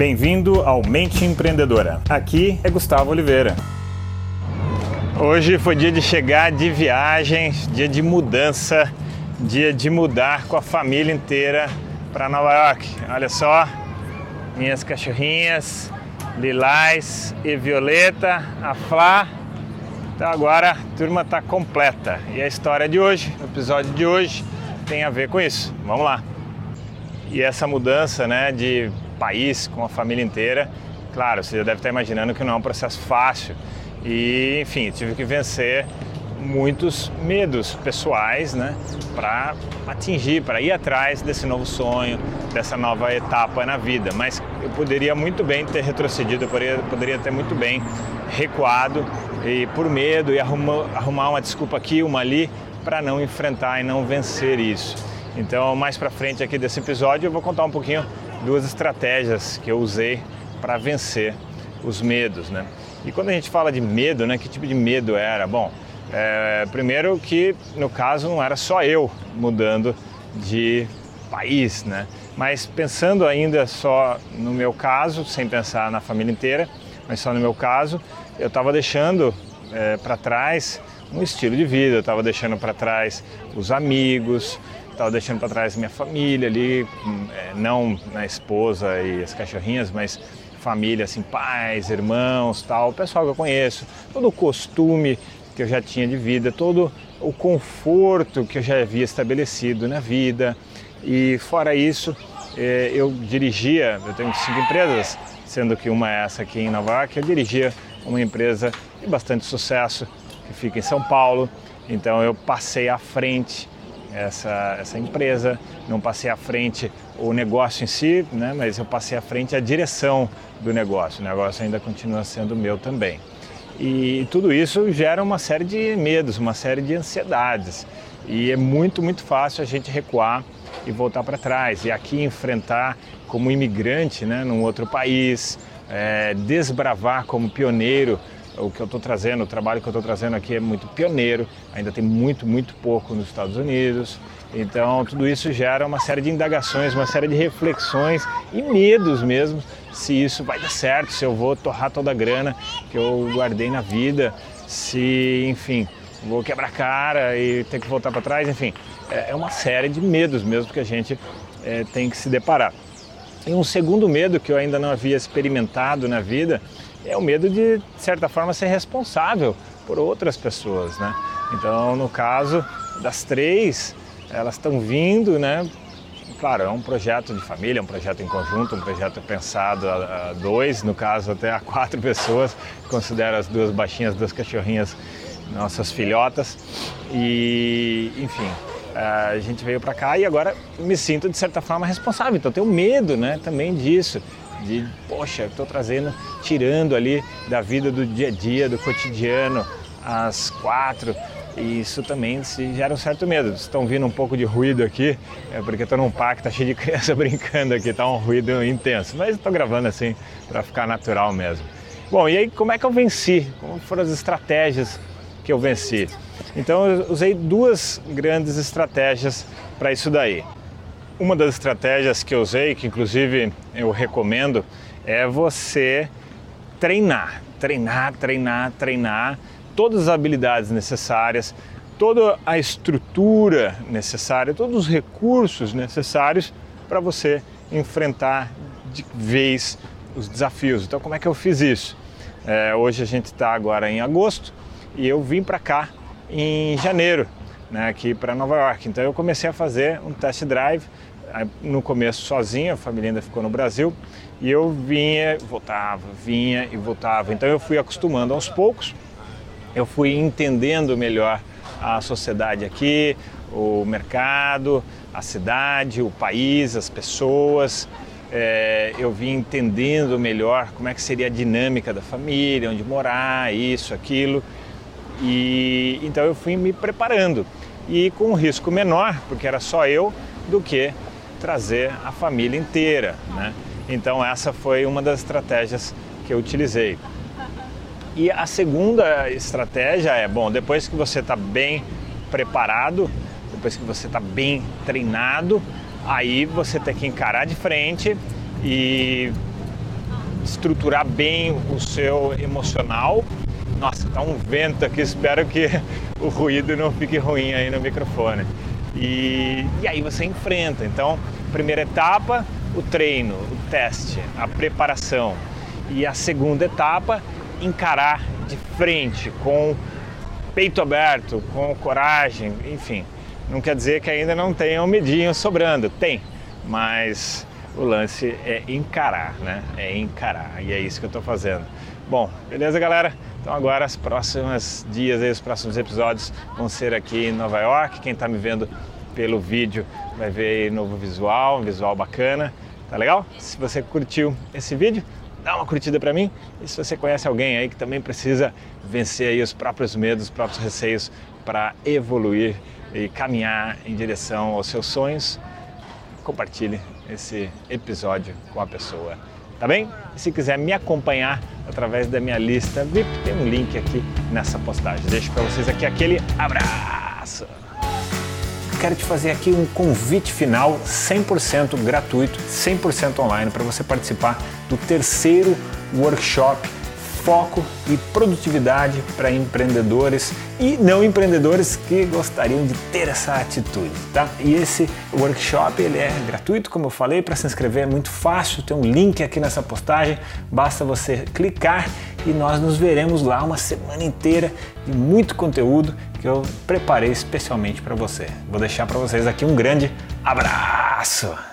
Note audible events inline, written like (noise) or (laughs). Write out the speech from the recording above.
Bem-vindo ao Mente Empreendedora. Aqui é Gustavo Oliveira. Hoje foi dia de chegar de viagem, dia de mudança, dia de mudar com a família inteira para Nova York. Olha só, minhas cachorrinhas, Lilás e Violeta, a Flá. Então agora a turma está completa. E a história de hoje, o episódio de hoje, tem a ver com isso. Vamos lá. E essa mudança né, de país com a família inteira, claro, você já deve estar imaginando que não é um processo fácil. E, enfim, tive que vencer muitos medos pessoais, né, para atingir, para ir atrás desse novo sonho, dessa nova etapa na vida. Mas eu poderia muito bem ter retrocedido, eu poderia, poderia ter muito bem recuado e por medo e arrumar, arrumar uma desculpa aqui, uma ali, para não enfrentar e não vencer isso. Então, mais para frente aqui desse episódio, eu vou contar um pouquinho duas estratégias que eu usei para vencer os medos, né? E quando a gente fala de medo, né? Que tipo de medo era? Bom, é, primeiro que no caso não era só eu mudando de país, né? Mas pensando ainda só no meu caso, sem pensar na família inteira, mas só no meu caso, eu estava deixando é, para trás um estilo de vida, eu estava deixando para trás os amigos, estava deixando para trás minha família ali, é, não a esposa e as cachorrinhas, mas família, assim, pais, irmãos, tal, o pessoal que eu conheço, todo o costume que eu já tinha de vida, todo o conforto que eu já havia estabelecido na vida. E fora isso, é, eu dirigia, eu tenho cinco empresas, sendo que uma é essa aqui em Nova York, eu dirigia uma empresa de bastante sucesso que fica em São Paulo. Então eu passei à frente essa, essa empresa, não passei à frente o negócio em si, né, mas eu passei à frente a direção do negócio. O negócio ainda continua sendo meu também. E tudo isso gera uma série de medos, uma série de ansiedades. E é muito, muito fácil a gente recuar e voltar para trás. E aqui enfrentar como imigrante né, num outro país, é, desbravar como pioneiro o que eu estou trazendo, o trabalho que eu estou trazendo aqui é muito pioneiro, ainda tem muito, muito pouco nos Estados Unidos. Então, tudo isso gera uma série de indagações, uma série de reflexões e medos mesmo se isso vai dar certo, se eu vou torrar toda a grana que eu guardei na vida, se, enfim, vou quebrar cara e ter que voltar para trás, enfim, é, é uma série de medos mesmo que a gente é, tem que se deparar. E um segundo medo que eu ainda não havia experimentado na vida é o medo de, de certa forma, ser responsável por outras pessoas, né? Então, no caso das três, elas estão vindo, né? Claro, é um projeto de família, um projeto em conjunto, um projeto pensado a, a dois, no caso até a quatro (laughs) pessoas, considero as duas baixinhas, duas cachorrinhas, nossas filhotas. E, enfim, a gente veio para cá e agora me sinto de certa forma responsável. Então tenho medo, né, também disso, de poxa, estou trazendo, tirando ali da vida do dia a dia, do cotidiano, às quatro. E isso também se gera um certo medo. Estão vindo um pouco de ruído aqui, é porque estou num parque, tá cheio de (laughs) criança brincando aqui, tá um ruído intenso. Mas estou gravando assim para ficar natural mesmo. Bom, e aí como é que eu venci? Como foram as estratégias que eu venci? Então eu usei duas grandes estratégias para isso daí. Uma das estratégias que eu usei, que inclusive eu recomendo, é você treinar, treinar, treinar, treinar todas as habilidades necessárias, toda a estrutura necessária, todos os recursos necessários para você enfrentar de vez os desafios. Então, como é que eu fiz isso? É, hoje a gente está agora em agosto e eu vim para cá em janeiro, né, aqui para Nova York. Então eu comecei a fazer um test drive no começo sozinho, a família ainda ficou no Brasil, e eu vinha, voltava, vinha e voltava. Então eu fui acostumando aos poucos, eu fui entendendo melhor a sociedade aqui, o mercado, a cidade, o país, as pessoas. É, eu vim entendendo melhor como é que seria a dinâmica da família, onde morar, isso, aquilo. E então eu fui me preparando e com um risco menor, porque era só eu, do que trazer a família inteira, né? Então essa foi uma das estratégias que eu utilizei. E a segunda estratégia é, bom, depois que você está bem preparado, depois que você está bem treinado, aí você tem que encarar de frente e estruturar bem o seu emocional. Nossa, tá um vento aqui, espero que (laughs) o ruído não fique ruim aí no microfone. E, e aí você enfrenta. Então, primeira etapa, o treino, o teste, a preparação. E a segunda etapa, encarar de frente, com peito aberto, com coragem, enfim. Não quer dizer que ainda não tenha um medinho sobrando, tem, mas o lance é encarar, né? É encarar, e é isso que eu estou fazendo. Bom, beleza, galera? Então agora os próximos dias, os próximos episódios vão ser aqui em Nova York. Quem está me vendo pelo vídeo vai ver aí novo visual, um visual bacana. Tá legal? Se você curtiu esse vídeo, dá uma curtida para mim. E se você conhece alguém aí que também precisa vencer aí os próprios medos, os próprios receios para evoluir e caminhar em direção aos seus sonhos, compartilhe esse episódio com a pessoa. Tá bem? E se quiser me acompanhar através da minha lista VIP, tem um link aqui nessa postagem. Deixo para vocês aqui aquele abraço quero te fazer aqui um convite final 100% gratuito, 100% online para você participar do terceiro workshop Foco e Produtividade para empreendedores e não empreendedores que gostariam de ter essa atitude, tá? E esse workshop ele é gratuito, como eu falei, para se inscrever é muito fácil, tem um link aqui nessa postagem, basta você clicar e nós nos veremos lá uma semana inteira de muito conteúdo que eu preparei especialmente para você. Vou deixar para vocês aqui um grande abraço.